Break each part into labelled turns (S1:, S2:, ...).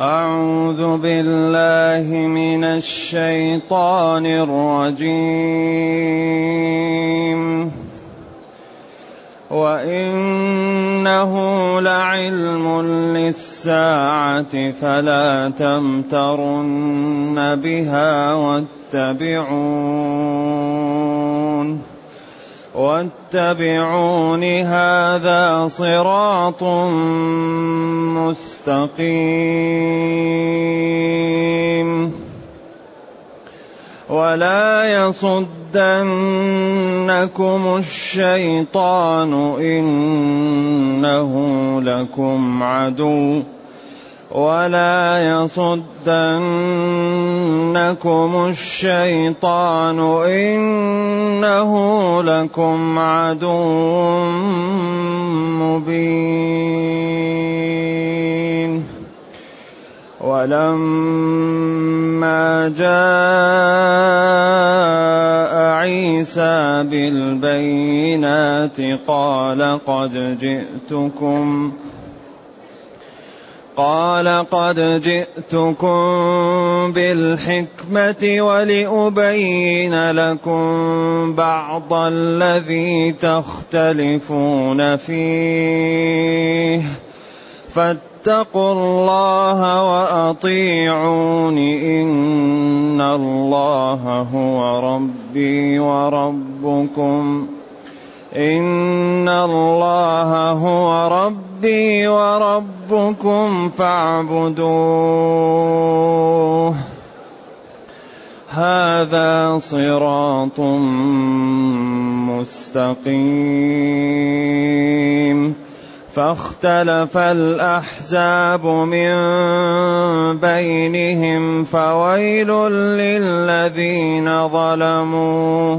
S1: أعوذ بالله من الشيطان الرجيم. وإنه لعلم للساعة فلا تمترن بها واتبعون. واتبعون هذا صراط مستقيم ولا يصدنكم الشيطان إنه لكم عدو ولا يصدنكم الشيطان إنه لكم عدو مبين. ولما جاء عيسى بالبينات قال قد جئتكم قال قد جئتكم بالحكمة ولأبين لكم بعض الذي تختلفون فيه. فاتقوا الله وأطيعون إن الله هو ربي وربكم. إن الله هو ربي وربكم فاعبدوه هذا صراط مستقيم فاختلف الأحزاب من بينهم فويل للذين ظلموا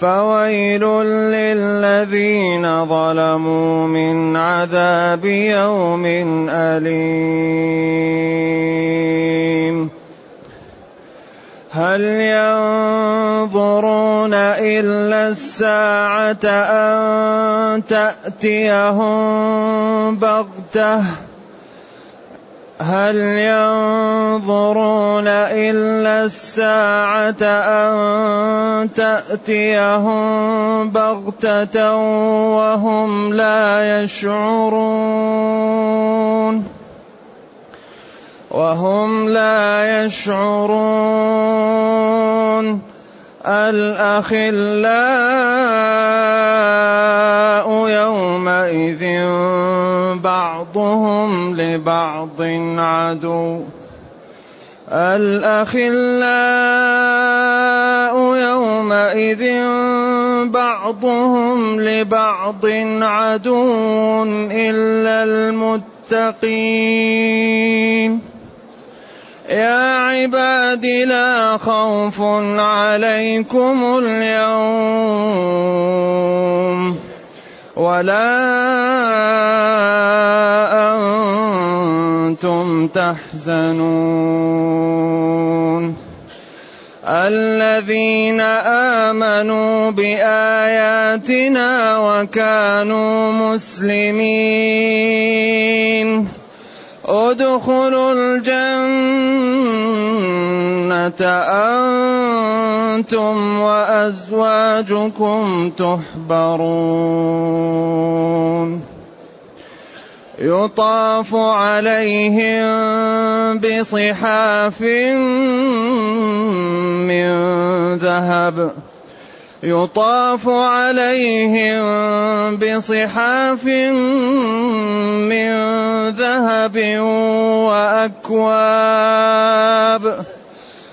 S1: فويل للذين ظلموا من عذاب يوم أليم. هل ينظرون إلا الساعة أن تأتيهم بغتة؟ هل ينظرون إلا الساعة أن تأتيهم بغتة وهم لا يشعرون؟ وهم لا يشعرون. الأخلاء يومئذ بعضهم لبعض عدو. الأخلاء يومئذ بعضهم لبعض عدو إلا المتقين. يا عباد لا خوف عليكم اليوم. ولا أنتم تحزنون. الذين آمنوا بآياتنا وكانوا مسلمين. ادخلوا الجنة أنتم وأزواجكم تحبرون. يطاف عليهم بصحاف من ذهب. يطاف عليهم بصحاف من ذهب وأكواب.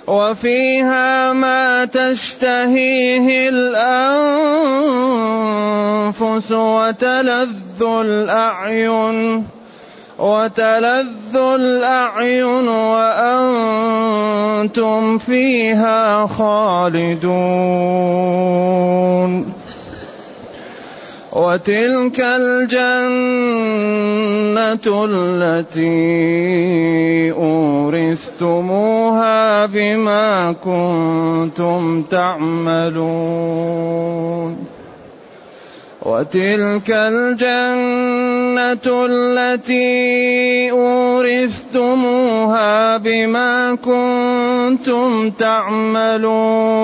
S1: وفيها ما تشتهيه الأنفس وتلذ الأعين وتلذ الأعين وأنتم فيها خالدون. وتلك الجنة التي أورثتموها بما كنتم تعملون. وتلك الجنة التي أورثتموها بما كنتم تعملون.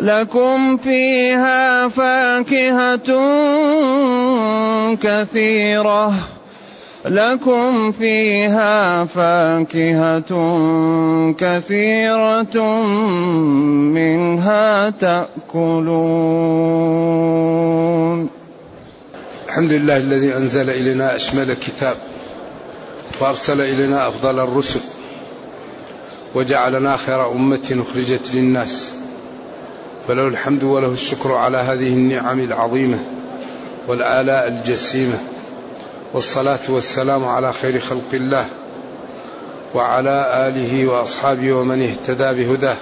S1: لكم فيها فاكهة كثيرة. لكم فيها فاكهة كثيرة منها تأكلون.
S2: الحمد لله الذي أنزل إلينا أشمل كتاب وأرسل إلينا أفضل الرسل وجعلنا خير أمة أخرجت للناس. فله الحمد وله الشكر على هذه النعم العظيمة والآلاء الجسيمة والصلاة والسلام على خير خلق الله وعلى آله وأصحابه ومن اهتدى بهداه.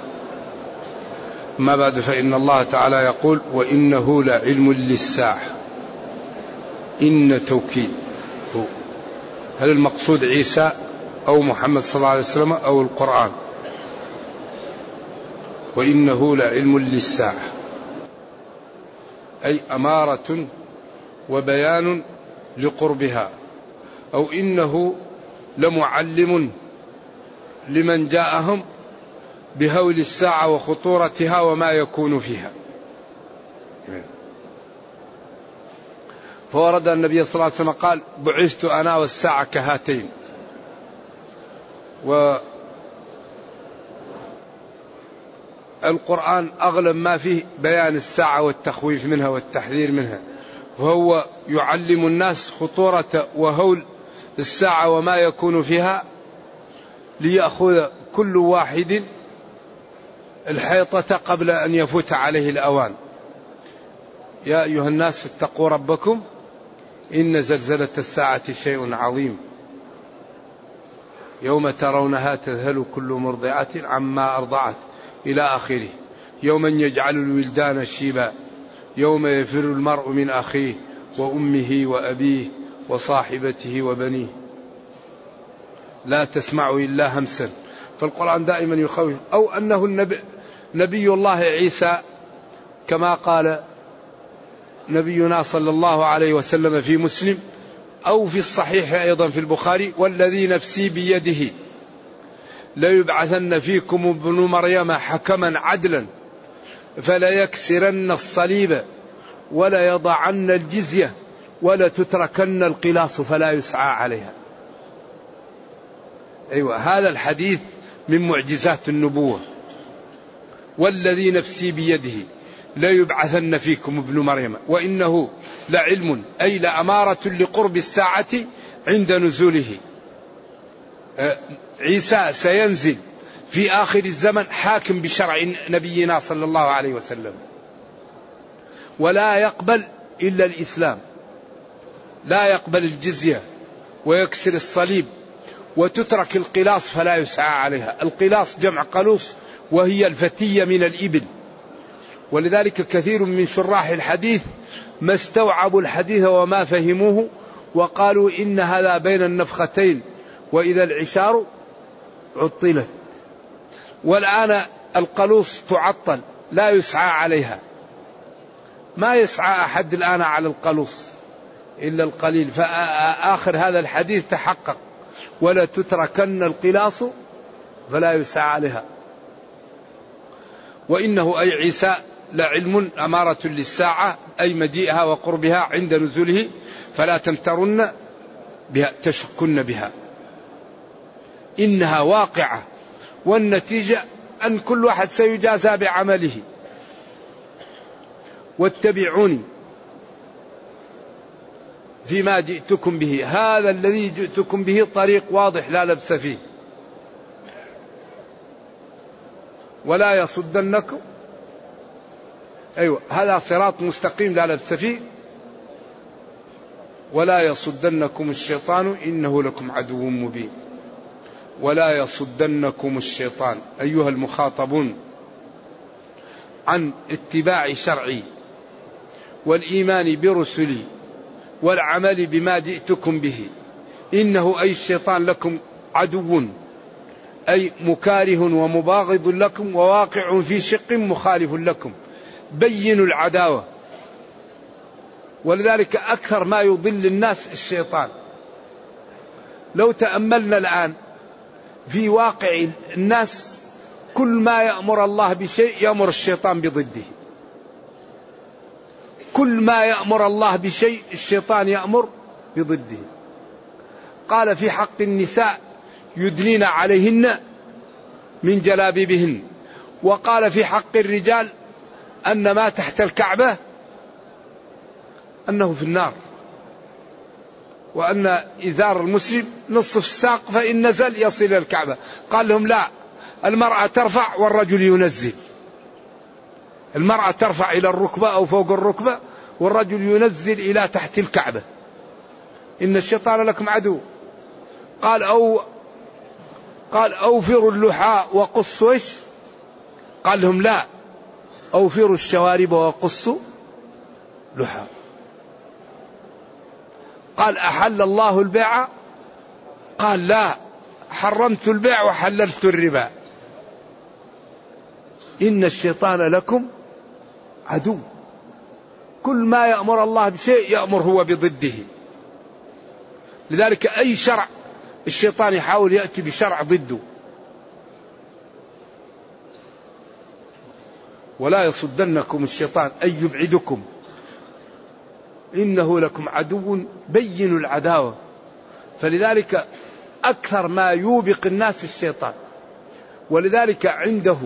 S2: ما بعد فإن الله تعالى يقول وإنه لعلم للساعة. إن توكيد. هل المقصود عيسى أو محمد صلى الله عليه وسلم أو القرآن؟ وإنه لعلم للساعة. أي أمارة وبيان لقربها. أو إنه لمعلم لمن جاءهم بهول الساعة وخطورتها وما يكون فيها. فورد النبي صلى الله عليه وسلم قال بعثت أنا والساعة كهاتين. و القرآن أغلب ما فيه بيان الساعة والتخويف منها والتحذير منها. وهو يعلم الناس خطورة وهول الساعة وما يكون فيها ليأخذ كل واحد الحيطة قبل أن يفوت عليه الأوان. يا أيها الناس اتقوا ربكم إن زلزلة الساعة شيء عظيم. يوم ترونها تذهل كل مرضعة عما أرضعت. إلى آخره. يوما يجعل الولدان شيبا. يوم يفر المرء من أخيه وأمه وأبيه وصاحبته وبنيه. لا تسمع إلا همسا. فالقرآن دائما يخوف. أو أنه النبي نبي الله عيسى كما قال نبينا صلى الله عليه وسلم في مسلم أو في الصحيح أيضا في البخاري والذي نفسي بيده. ليبعثن فيكم ابن مريم حكما عدلا فلا يكسرن الصليب ولا يضعن الجزية ولا تتركن القلاص فلا يسعى عليها. أيوة هذا الحديث من معجزات النبوة. والذي نفسي بيده لا يبعثن فيكم ابن مريم وإنه لعلم أي لأمارة لقرب الساعة عند نزوله. عيسى سينزل في آخر الزمن حاكم بشرع نبينا صلى الله عليه وسلم. ولا يقبل إلا الإسلام. لا يقبل الجزية ويكسر الصليب وتترك القلاص فلا يسعى عليها. القلاص جمع قلوص وهي الفتية من الإبل. ولذلك كثير من شراح الحديث ما استوعبوا الحديث وما فهموه وقالوا إن هذا بين النفختين. وإذا العشار عطلت والآن القلوص تعطل لا يسعى عليها. ما يسعى أحد الآن على القلوص إلا القليل. فآخر هذا الحديث تحقق. ولا تتركن القلاص فلا يسعى عليها. وإنه أي عيسى لعلم أمارة للساعة أي مجيئها وقربها عند نزوله فلا تمترن بها تشكن بها. إنها واقعة والنتيجة أن كل واحد سيجازى بعمله. واتبعوني فيما جئتكم به. هذا الذي جئتكم به طريق واضح لا لبس فيه. ولا يصدنكم. أيوة هذا صراط مستقيم لا لبس فيه. ولا يصدنكم الشيطان إنه لكم عدو مبين. ولا يصدنكم الشيطان. أيها المخاطبون عن اتباع شرعي والإيمان برسلي والعمل بما جئتكم به. إنه أي الشيطان لكم عدو أي مكاره ومباغض لكم وواقع في شق مخالف لكم. بينوا العداوة. ولذلك أكثر ما يضل الناس الشيطان. لو تأملنا الآن في واقع الناس كل ما يأمر الله بشيء يأمر الشيطان بضده. كل ما يأمر الله بشيء الشيطان يأمر بضده. قال في حق النساء يدنين عليهن من جلابيبهن. وقال في حق الرجال أن ما تحت الكعبة أنه في النار. وأن إزار المسلم نصف الساق فإن نزل يصل إلى الكعبة. قال لهم لا المرأة ترفع والرجل ينزل. المرأة ترفع إلى الركبة أو فوق الركبة والرجل ينزل إلى تحت الكعبة. إن الشيطان لكم عدو. قال أو قال أوفروا اللحاء وقصوا إيش؟ قال لهم لا أوفروا الشوارب وقصوا لحاء قال أحل الله البيع؟ قال لا حرمت البيع وحللت الربا. إن الشيطان لكم عدو. كل ما يأمر الله بشيء يأمر هو بضده. لذلك أي شرع الشيطان يحاول يأتي بشرع ضده. ولا يصدنكم الشيطان أن يبعدكم. إنه لكم عدو بين العداوة. فلذلك أكثر ما يوبق الناس الشيطان. ولذلك عنده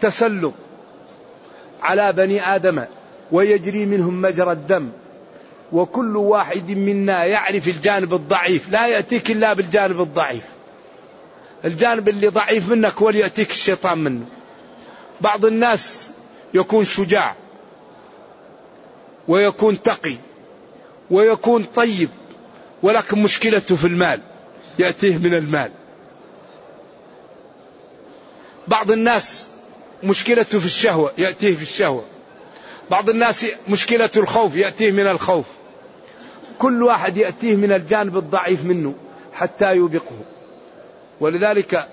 S2: تسلط على بني آدم ويجري منهم مجرى الدم. وكل واحد منا يعرف الجانب الضعيف لا يأتيك إلا بالجانب الضعيف. الجانب اللي ضعيف منك هو الشيطان منه. بعض الناس يكون شجاع ويكون تقي. ويكون طيب ولكن مشكلته في المال يأتيه من المال. بعض الناس مشكلته في الشهوة يأتيه في الشهوة. بعض الناس مشكلة الخوف يأتيه من الخوف. كل واحد يأتيه من الجانب الضعيف منه حتى يوبقه. ولذلك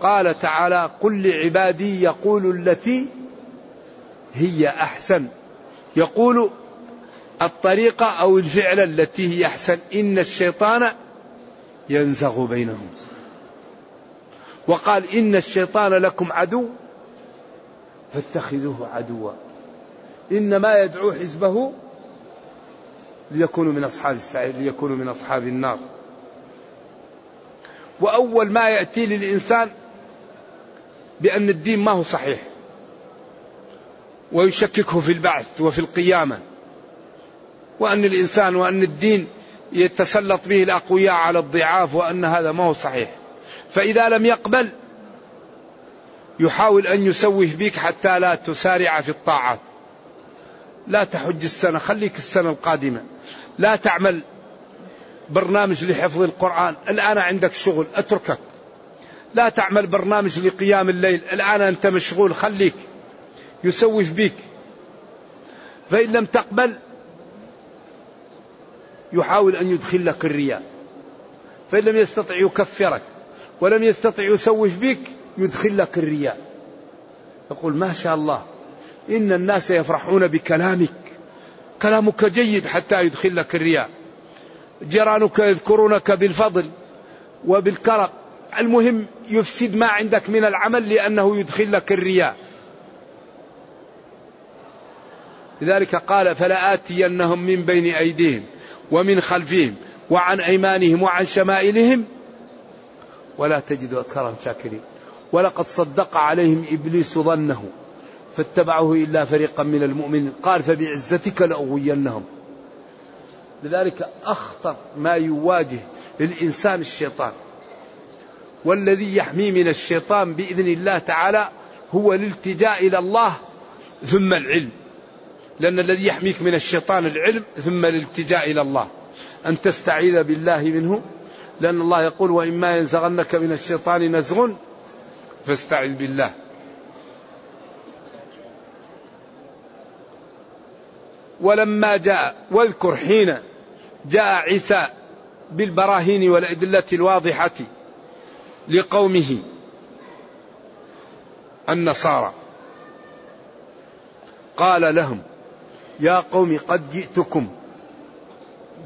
S2: قال تعالى قل لعبادي يقول التي هي أحسن يقول الطريقة أو الفعل التي هي أحسن. إن الشيطان ينزغ بينهم. وقال إن الشيطان لكم عدو فاتخذوه عدوا. إنما يدعو حزبه ليكونوا من أصحاب السعير ليكونوا من أصحاب النار. وأول ما يأتي للإنسان بأن الدين ما هو صحيح ويشككه في البعث وفي القيامة. وأن الإنسان وأن الدين يتسلط به الأقوياء على الضعاف وأن هذا ما هو صحيح. فإذا لم يقبل يحاول أن يسوه بك حتى لا تسارع في الطاعات. لا تحج السنة خليك السنة القادمة. لا تعمل برنامج لحفظ القرآن. الآن عندك شغل أتركك. لا تعمل برنامج لقيام الليل. الآن أنت مشغول خليك. يسوف بك. فإن لم تقبل يحاول أن يدخل لك الرياء. فإن لم يستطع يكفرك ولم يستطع يسوف بك يدخل لك الرياء. يقول ما شاء الله إن الناس يفرحون بكلامك. كلامك جيد حتى يدخل لك الرياء. جيرانك يذكرونك بالفضل وبالكرم. المهم يفسد ما عندك من العمل لأنه يدخل لك الرياء. لذلك قال فلآتينهم من بين أيديهم. ومن خلفهم وعن أيمانهم وعن شمائلهم ولا تجد أكثرهم شاكرين. ولقد صدق عليهم إبليس ظنه فاتبعه إلا فريقا من المؤمنين. قال فبعزتك لأغوينهم. لذلك أخطر ما يواجه للإنسان الشيطان والذي يحميه من الشيطان بإذن الله تعالى هو الالتجاء إلى الله ثم العلم. لأن الذي يحميك من الشيطان العلم ثم الالتجاء إلى الله. أن تستعيذ بالله منه. لأن الله يقول وإما ينزغنك من الشيطان نزغ فاستعذ بالله. ولما جاء واذكر حين جاء عيسى بالبراهين والأدلة الواضحة لقومه النصارى. قال لهم يا قوم قد جئتكم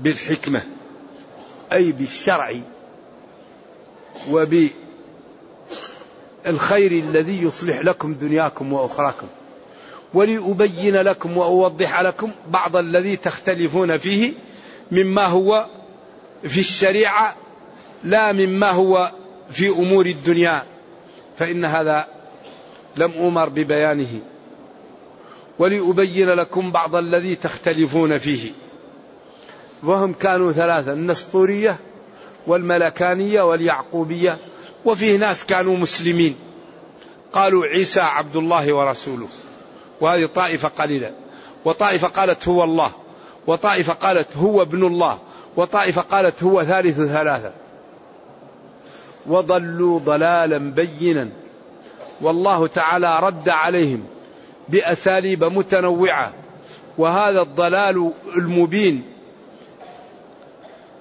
S2: بالحكمة أي بالشرع وبالخير الذي يصلح لكم دنياكم وأخراكم. ولأبين لكم وأوضح لكم بعض الذي تختلفون فيه مما هو في الشريعة لا مما هو في أمور الدنيا. فإن هذا لم أمر ببيانه. ولأبين لكم بعض الذي تختلفون فيه. وهم كانوا ثلاثة النسطورية والملكانية واليعقوبية وفيه ناس كانوا مسلمين. قالوا عيسى عبد الله ورسوله. وهذه طائفة قليلة. وطائفة قالت هو الله. وطائفة قالت هو ابن الله. وطائفة قالت هو ثالث ثلاثة. وضلوا ضلالا بينا. والله تعالى رد عليهم. بأساليب متنوعة وهذا الضلال المبين.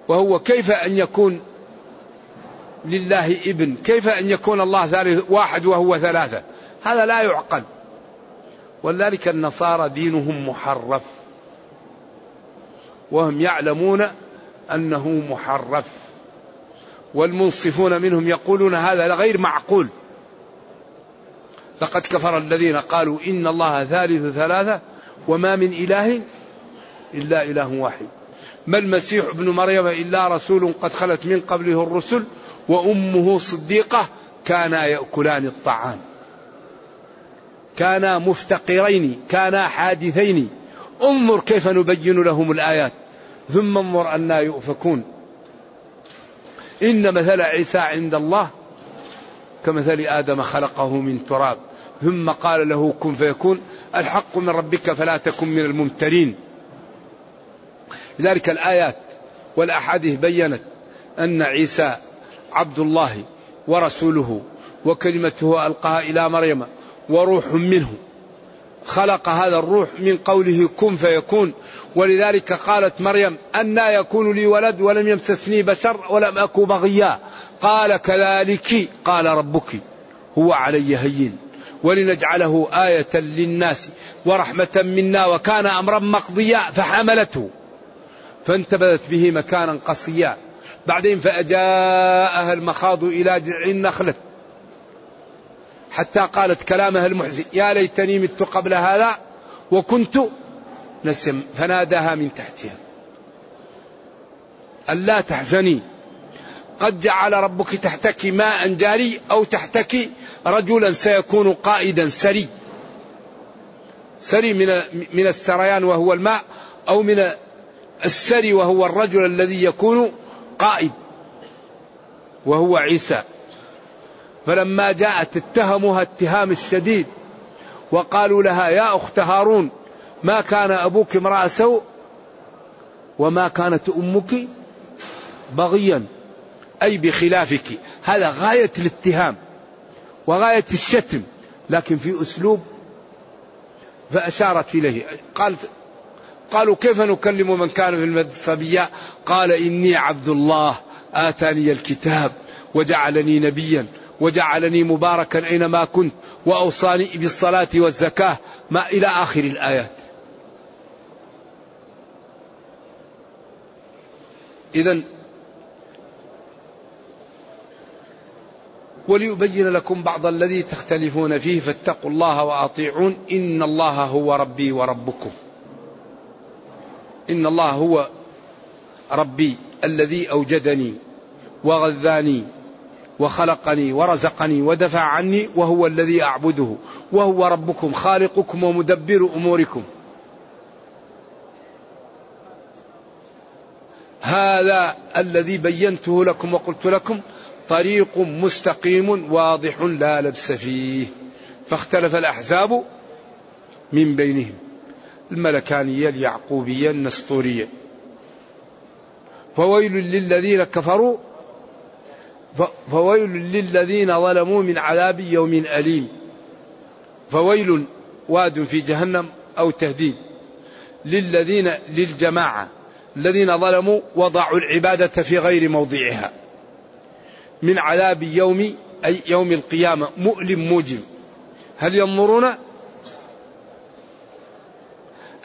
S2: وهو كيف أن يكون لله ابن؟ كيف أن يكون الله ثالث واحد وهو ثلاثة؟ هذا لا يعقل. ولذلك النصارى دينهم محرف. وهم يعلمون أنه محرف. والمنصفون منهم يقولون هذا غير معقول. لقد كفر الذين قالوا إن الله ثالث ثلاثة وما من إله إلا إله واحد. ما المسيح ابن مريم إلا رسول قد خلت من قبله الرسل وأمه صديقة كانا يأكلان الطعام. كانا مفتقرين كانا حادثين. انظر كيف نبين لهم الآيات. ثم انظر أنا يؤفكون. إن مثل عيسى عند الله كمثل آدم خلقه من تراب. ثم قال له كن فيكون الحق من ربك فلا تكن من الممترين. لذلك الآيات والأحاديث بينت أن عيسى عبد الله ورسوله وكلمته ألقاها إلى مريم وروح منه. خلق هذا الروح من قوله كن فيكون. ولذلك قالت مريم أنا يكون لي ولد ولم يمسسني بشر ولم أك بغيا. قال كذلك قال ربك هو علي هين. ولنجعله آية للناس ورحمة منا وكان أمرا مقضيا فحملته. فانتبذت به مكانا قصيا. بعدين فأجاءها المخاض إلى جذع النخلة. حتى قالت كلامها المحزن يا ليتني مت قبل هذا وكنت نسم فناداها من تحتها. ألا تحزني. قد جعل ربك تحتك ماء جاري أو تحتك رجلا سيكون قائدا سري. سري من من السريان وهو الماء أو من السري وهو الرجل الذي يكون قائد وهو عيسى. فلما جاءت اتهموها اتهام الشديد وقالوا لها يا أخت هارون ما كان أبوك امرأ سوء وما كانت أمك بغيا. أي بخلافك. هذا غاية الاتهام وغاية الشتم. لكن في أسلوب فأشارت إليه. قالت قالوا كيف نكلم من كان في المد صبيا قال إني عبد الله. آتاني الكتاب وجعلني نبيا وجعلني مباركا أينما كنت وأوصاني بالصلاة والزكاة. ما إلى آخر الآيات. إذا وليبين لكم بعض الذي تختلفون فيه فاتقوا الله وأطيعون. إن الله هو ربي وربكم. إن الله هو ربي الذي أوجدني وغذاني وخلقني ورزقني ودفع عني وهو الذي أعبده وهو ربكم خالقكم ومدبر أموركم. هذا الذي بينته لكم وقلت لكم. طريق مستقيم واضح لا لبس فيه. فاختلف الأحزاب من بينهم. الملكانية اليعقوبية النسطورية. فويل للذين كفروا فويل للذين ظلموا من عذاب يوم أليم. فويل واد في جهنم أو تهديد. للذين للجماعة. الذين ظلموا وضعوا العبادة في غير موضعها. من عذاب يوم أي يوم القيامة مؤلم موجب. هل ينظرون؟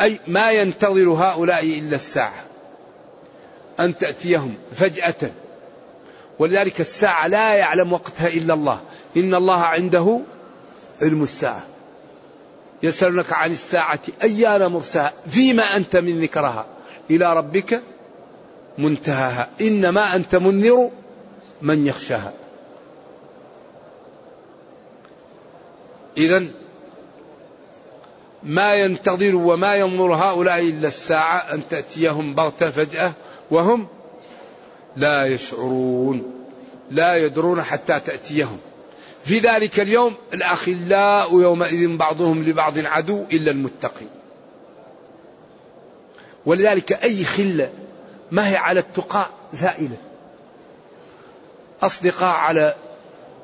S2: أي ما ينتظر هؤلاء إلا الساعة. أن تأتيهم فجأة. ولذلك الساعة لا يعلم وقتها إلا الله. إن الله عنده علم الساعة. يسألونك عن الساعة أيان مرساها؟ فيما أنت من ذكرها إلى ربك منتهاها. إنما أنت منذر من يخشاها. إذا ما ينتظر وما ينظر هؤلاء إلا الساعة أن تأتيهم بغتة فجأة وهم لا يشعرون لا يدرون حتى تأتيهم. في ذلك اليوم الأخلاء يومئذ بعضهم لبعض عدو إلا المتقين. ولذلك أي خلة ما هي على التقاء زائلة. أصدقاء على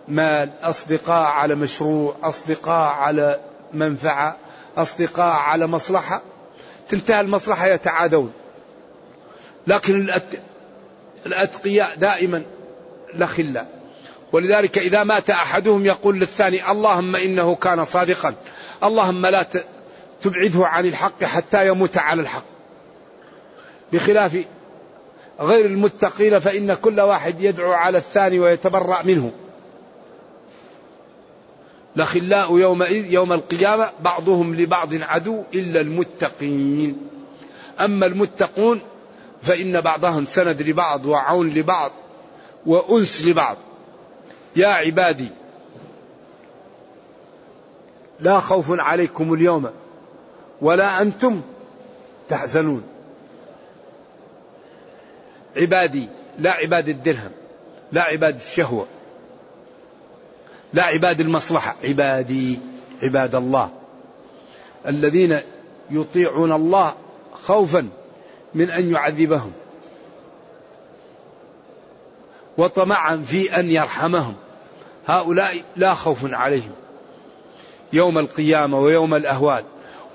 S2: مال أصدقاء على مشروع أصدقاء على منفعة أصدقاء على مصلحة. تنتهي المصلحة يتعادون. لكن الأتقياء دائما لخلاء ولذلك إذا مات أحدهم يقول للثاني اللهم إنه كان صادقا. اللهم لا تبعده عن الحق حتى يموت على الحق. بخلاف غير المتقين فإن كل واحد يدعو على الثاني ويتبرأ منه. لخلاء يومئذ يوم القيامة بعضهم لبعض عدو إلا المتقين. أما المتقون فإن بعضهم سند لبعض وعون لبعض وأنس لبعض. يا عبادي لا خوف عليكم اليوم ولا أنتم تحزنون. عبادي لا عباد الدرهم لا عباد الشهوة لا عباد المصلحة عبادي عباد الله. الذين يطيعون الله خوفا من أن يعذبهم وطمعا في أن يرحمهم. هؤلاء لا خوف عليهم يوم القيامة ويوم الأهوال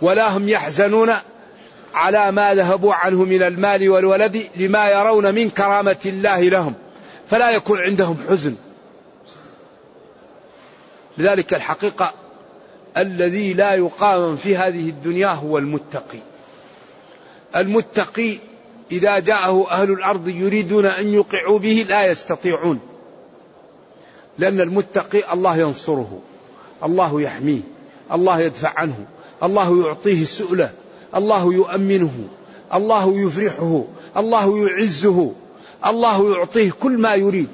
S2: ولا هم يحزنون على ما ذهبوا عنه من المال والولد لما يرون من كرامة الله لهم. فلا يكون عندهم حزن. لذلك الحقيقة الذي لا يقاوم في هذه الدنيا هو المتقي. المتقي إذا جاءه أهل الأرض يريدون أن يوقعوا به لا يستطيعون. لأن المتقي الله ينصره الله يحميه الله يدفع عنه الله يعطيه سؤله الله يؤمنه الله يفرحه الله يعزه الله يعطيه كل ما يريد.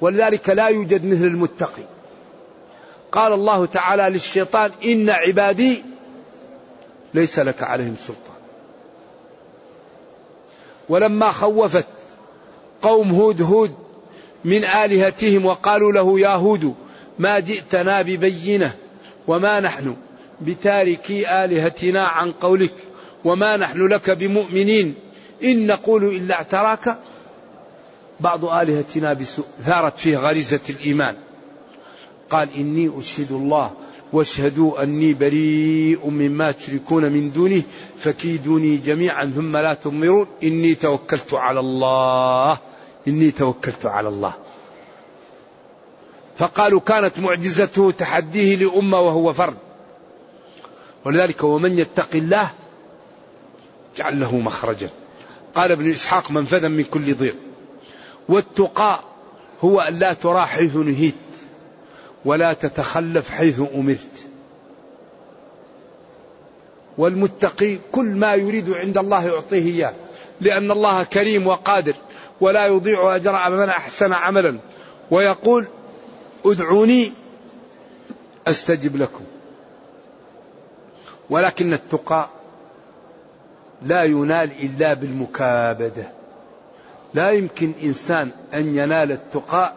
S2: ولذلك لا يوجد مثل المتقي. قال الله تعالى للشيطان إن عبادي ليس لك عليهم سلطان. ولما خوفت قوم هود هود من آلهتهم وقالوا له يا هود ما جئتنا ببينة وما نحن؟ بتاركي آلهتنا عن قولك وما نحن لك بمؤمنين. إن نقول إلا اعتراك بعض آلهتنا بسوء ثارت فيه غريزة الإيمان. قال إني أشهد الله واشهدوا أني بريء مما تشركون من دونه فكيدوني جميعا ثم لا تنظرون. إني توكلت على الله إني توكلت على الله. فقالوا كانت معجزته تحديه لأمة وهو فرد. ولذلك ومن يتق الله جعل له مخرجا. قال ابن إسحاق منفذا من كل ضيق. والتقاء هو أن لا ترى حيث نهيت ولا تتخلف حيث أمرت. والمتقي كل ما يريد عند الله يعطيه إياه لأن الله كريم وقادر ولا يضيع أجر من أحسن عملا. ويقول ادعوني أستجب لكم. ولكن التقى لا ينال إلا بالمكابدة. لا يمكن إنسان أن ينال التقى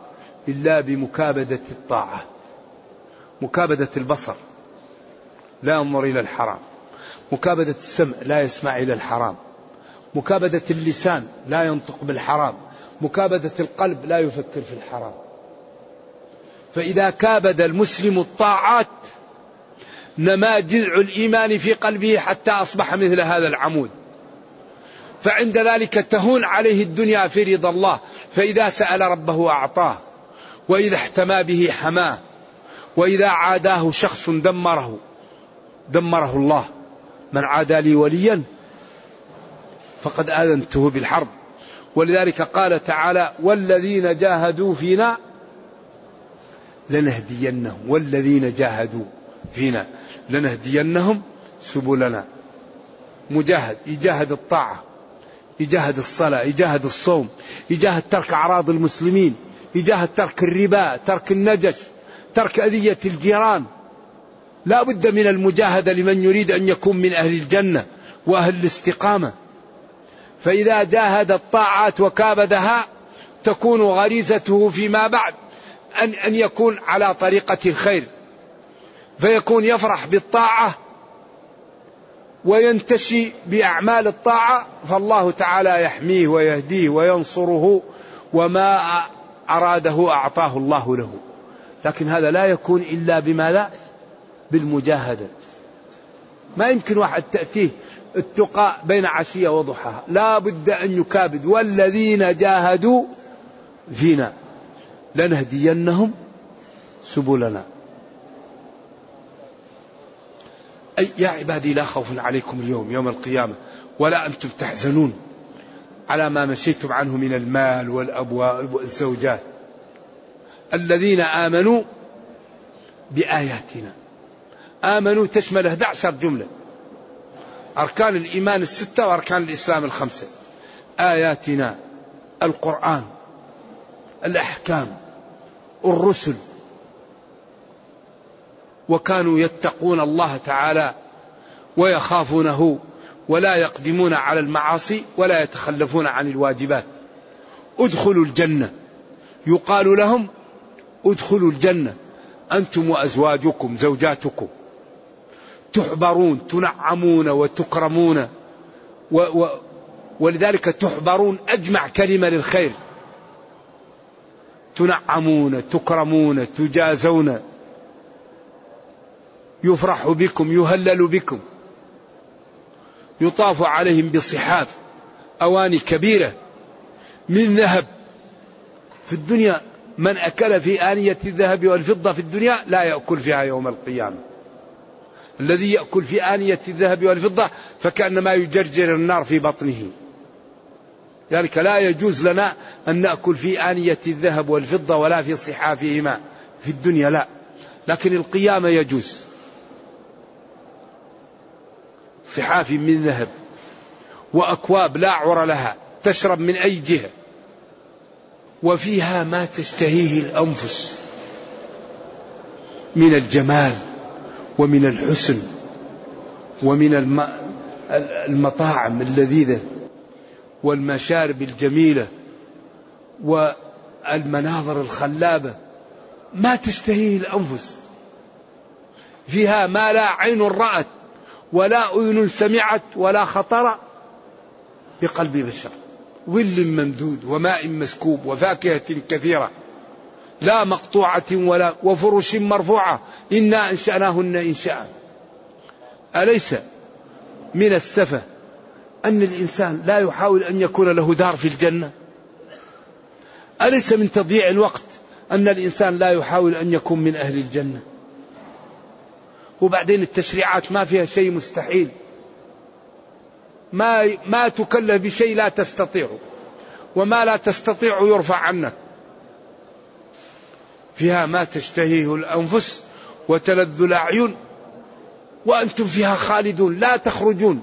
S2: إلا بمكابدة الطاعات مكابدة البصر لا ينظر إلى الحرام مكابدة السمع لا يسمع إلى الحرام مكابدة اللسان لا ينطق بالحرام مكابدة القلب لا يفكر في الحرام. فإذا كابد المسلم الطاعات نما جذع الإيمان في قلبه حتى أصبح مثل هذا العمود. فعند ذلك تهون عليه الدنيا في رضا الله فإذا سأل ربه أعطاه وإذا احتمى به حماه وإذا عاداه شخص دمره دمره الله. من عادى لي وليا فقد آذنته بالحرب. ولذلك قال تعالى والذين جاهدوا فينا لنهدينهم والذين جاهدوا فينا. لنهدينهم سبلنا. مجاهد يجاهد الطاعة يجاهد الصلاة يجاهد الصوم يجاهد ترك أعراض المسلمين يجاهد ترك الربا ترك النجش ترك أذية الجيران. لا بد من المجاهدة لمن يريد أن يكون من أهل الجنة وأهل الاستقامة. فإذا جاهد الطاعات وكابدها تكون غريزته فيما بعد أن أن يكون على طريقة الخير. فيكون يفرح بالطاعة وينتشي بأعمال الطاعة فالله تعالى يحميه ويهديه وينصره وما أراده أعطاه الله له. لكن هذا لا يكون إلا بماذا بالمجاهدة. ما يمكن واحد تأتيه التقى بين عشية وضحاها. لا بد أن يكابد. والذين جاهدوا فينا لنهدينهم سبلنا. أي يا عبادي لا خوف عليكم اليوم يوم القيامة ولا أنتم تحزنون على ما مشيتم عنه من المال والأبواب والزوجات. الذين آمنوا بآياتنا. آمنوا تشمل 11 جملة. أركان الإيمان الستة وأركان الإسلام الخمسة. آياتنا القرآن الأحكام الرسل وكانوا يتقون الله تعالى ويخافونه ولا يقدمون على المعاصي ولا يتخلفون عن الواجبات. ادخلوا الجنة. يقال لهم ادخلوا الجنة. أنتم وأزواجكم زوجاتكم. تحبرون تنعمون وتكرمون. و و ولذلك تحبرون أجمع كلمة للخير. تنعمون تكرمون تجازون. يفرح بكم يهلل بكم. يطاف عليهم بصحاف أواني كبيرة. من ذهب. في الدنيا من أكل في آنية الذهب والفضة في الدنيا لا يأكل فيها يوم القيامة. الذي يأكل في آنية الذهب والفضة فكأنما يجرجر النار في بطنه. ذلك لا يجوز لنا أن نأكل في آنية الذهب والفضة ولا في صحافهما. في الدنيا لا. لكن القيامة يجوز. صحاف من ذهب وأكواب لا عر لها تشرب من أي جهة. وفيها ما تشتهيه الأنفس من الجمال ومن الحسن ومن المطاعم اللذيذة والمشارب الجميلة والمناظر الخلابة. ما تشتهيه الأنفس. فيها ما لا عين رأت. ولا أذن سمعت ولا خطر بقلب بشر. ظل ممدود وماء مسكوب وفاكهة كثيرة. لا مقطوعة ولا وفرش مرفوعة. إنا أنشأناهن إنشاء. أليس من السفة أن الإنسان لا يحاول أن يكون له دار في الجنة؟ أليس من تضييع الوقت أن الإنسان لا يحاول أن يكون من أهل الجنة؟ وبعدين التشريعات ما فيها شيء مستحيل. ما ما تكلف بشيء لا تستطيعه. وما لا تستطيع يرفع عنك. فيها ما تشتهيه الأنفس وتلذ الأعين. وأنتم فيها خالدون لا تخرجون.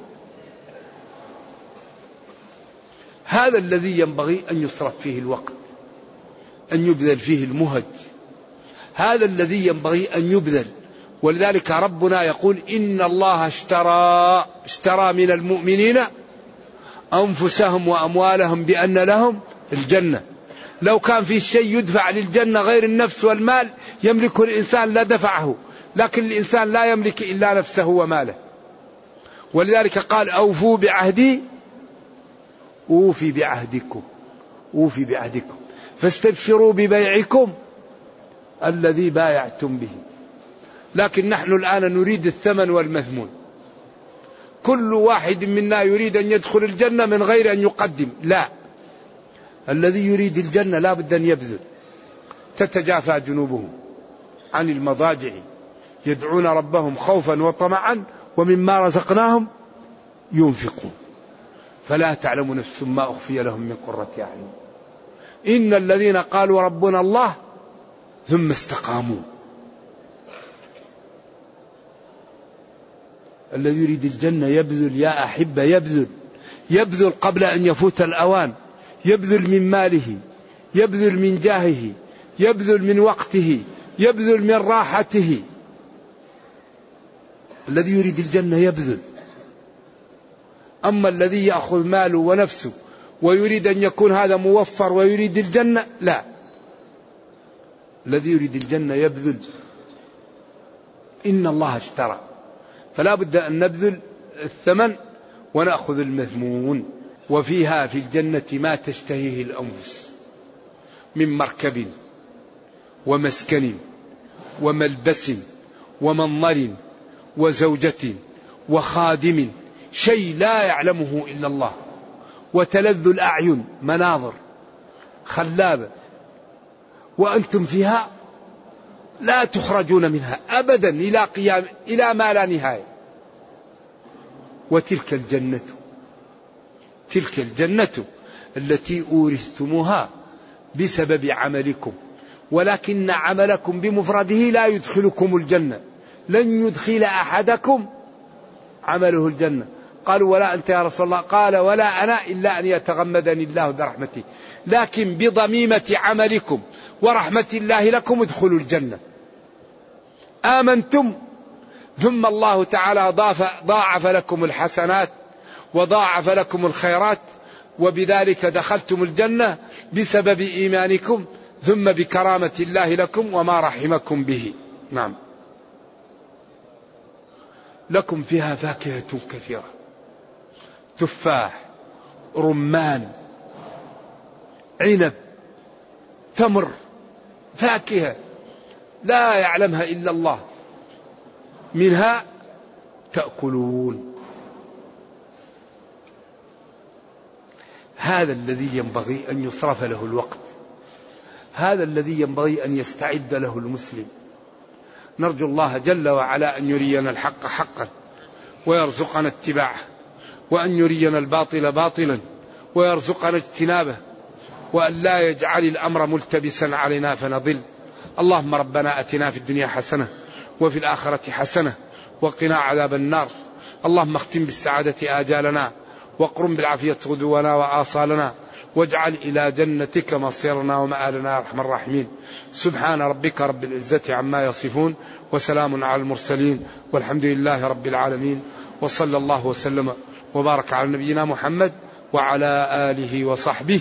S2: هذا الذي ينبغي أن يصرف فيه الوقت أن يبذل فيه المهج. هذا الذي ينبغي أن يبذل. ولذلك ربنا يقول إن الله اشترى اشترى من المؤمنين أنفسهم وأموالهم بأن لهم الجنة. لو كان في شيء يدفع للجنة غير النفس والمال يملكه الإنسان لدفعه لكن الإنسان لا يملك إلا نفسه وماله. ولذلك قال أوفوا بعهدي أوفي بعهدكم أوفي بعهدكم. فاستبشروا ببيعكم الذي بايعتم به. لكن نحن الآن نريد الثمن والمثمون كل واحد منا يريد أن يدخل الجنة من غير أن يقدم. لا. الذي يريد الجنة لا بد أن يبذل. تتجافى جنوبهم عن المضاجع. يدعون ربهم خوفا وطمعا ومما رزقناهم ينفقون. فلا تعلم نفس ما أخفي لهم من قرة أعين. إن الذين قالوا ربنا الله ثم استقاموا. الذي يريد الجنة يبذل يا أحبة يبذل. يبذل قبل أن يفوت الأوان. يبذل من ماله. يبذل من جاهه. يبذل من وقته. يبذل من راحته. الذي يريد الجنة يبذل. أما الذي يأخذ ماله ونفسه ويريد أن يكون هذا موفر ويريد الجنة لا. الذي يريد الجنة يبذل. إن الله اشترى. فلا بد أن نبذل الثمن ونأخذ المذمون وفيها في الجنة ما تشتهيه الأنفس من مركب ومسكن وملبس ومنظر وزوجة وخادم شيء لا يعلمه إلا الله. وتلذ الأعين مناظر خلابة. وأنتم فيها لا تخرجون منها أبدا إلى قيام إلى ما لا نهاية. وتلك الجنة تلك الجنة التي أورثتموها بسبب عملكم. ولكن عملكم بمفرده لا يدخلكم الجنة. لن يدخل أحدكم عمله الجنة. قالوا ولا أنت يا رسول الله. قال ولا أنا إلا أن يتغمدني الله برحمته. لكن بضميمة عملكم ورحمة الله لكم ادخلوا الجنة. آمنتم. ثم الله تعالى ضاف ضاعف لكم الحسنات وضاعف لكم الخيرات وبذلك دخلتم الجنة بسبب إيمانكم. ثم بكرامة الله لكم وما رحمكم به. نعم. لكم فيها فاكهة كثيرة. تفاح رمان عنب تمر فاكهة لا يعلمها إلا الله. منها تأكلون. هذا الذي ينبغي أن يصرف له الوقت. هذا الذي ينبغي أن يستعد له المسلم. نرجو الله جل وعلا أن يرينا الحق حقا ويرزقنا اتباعه وأن يرينا الباطل باطلا ويرزقنا اجتنابه. وأن لا يجعل الأمر ملتبسا علينا فنضل. اللهم ربنا أتنا في الدنيا حسنة وفي الآخرة حسنة وقنا عذاب النار. اللهم اختم بالسعادة آجالنا واقرم بالعافية غدونا وآصالنا واجعل إلى جنتك مصيرنا ومآلنا يا أرحم الراحمين. سبحان ربك رب العزة عما يصفون وسلام على المرسلين والحمد لله رب العالمين. وصلى الله وسلم وبارك على نبينا محمد وعلى آله وصحبه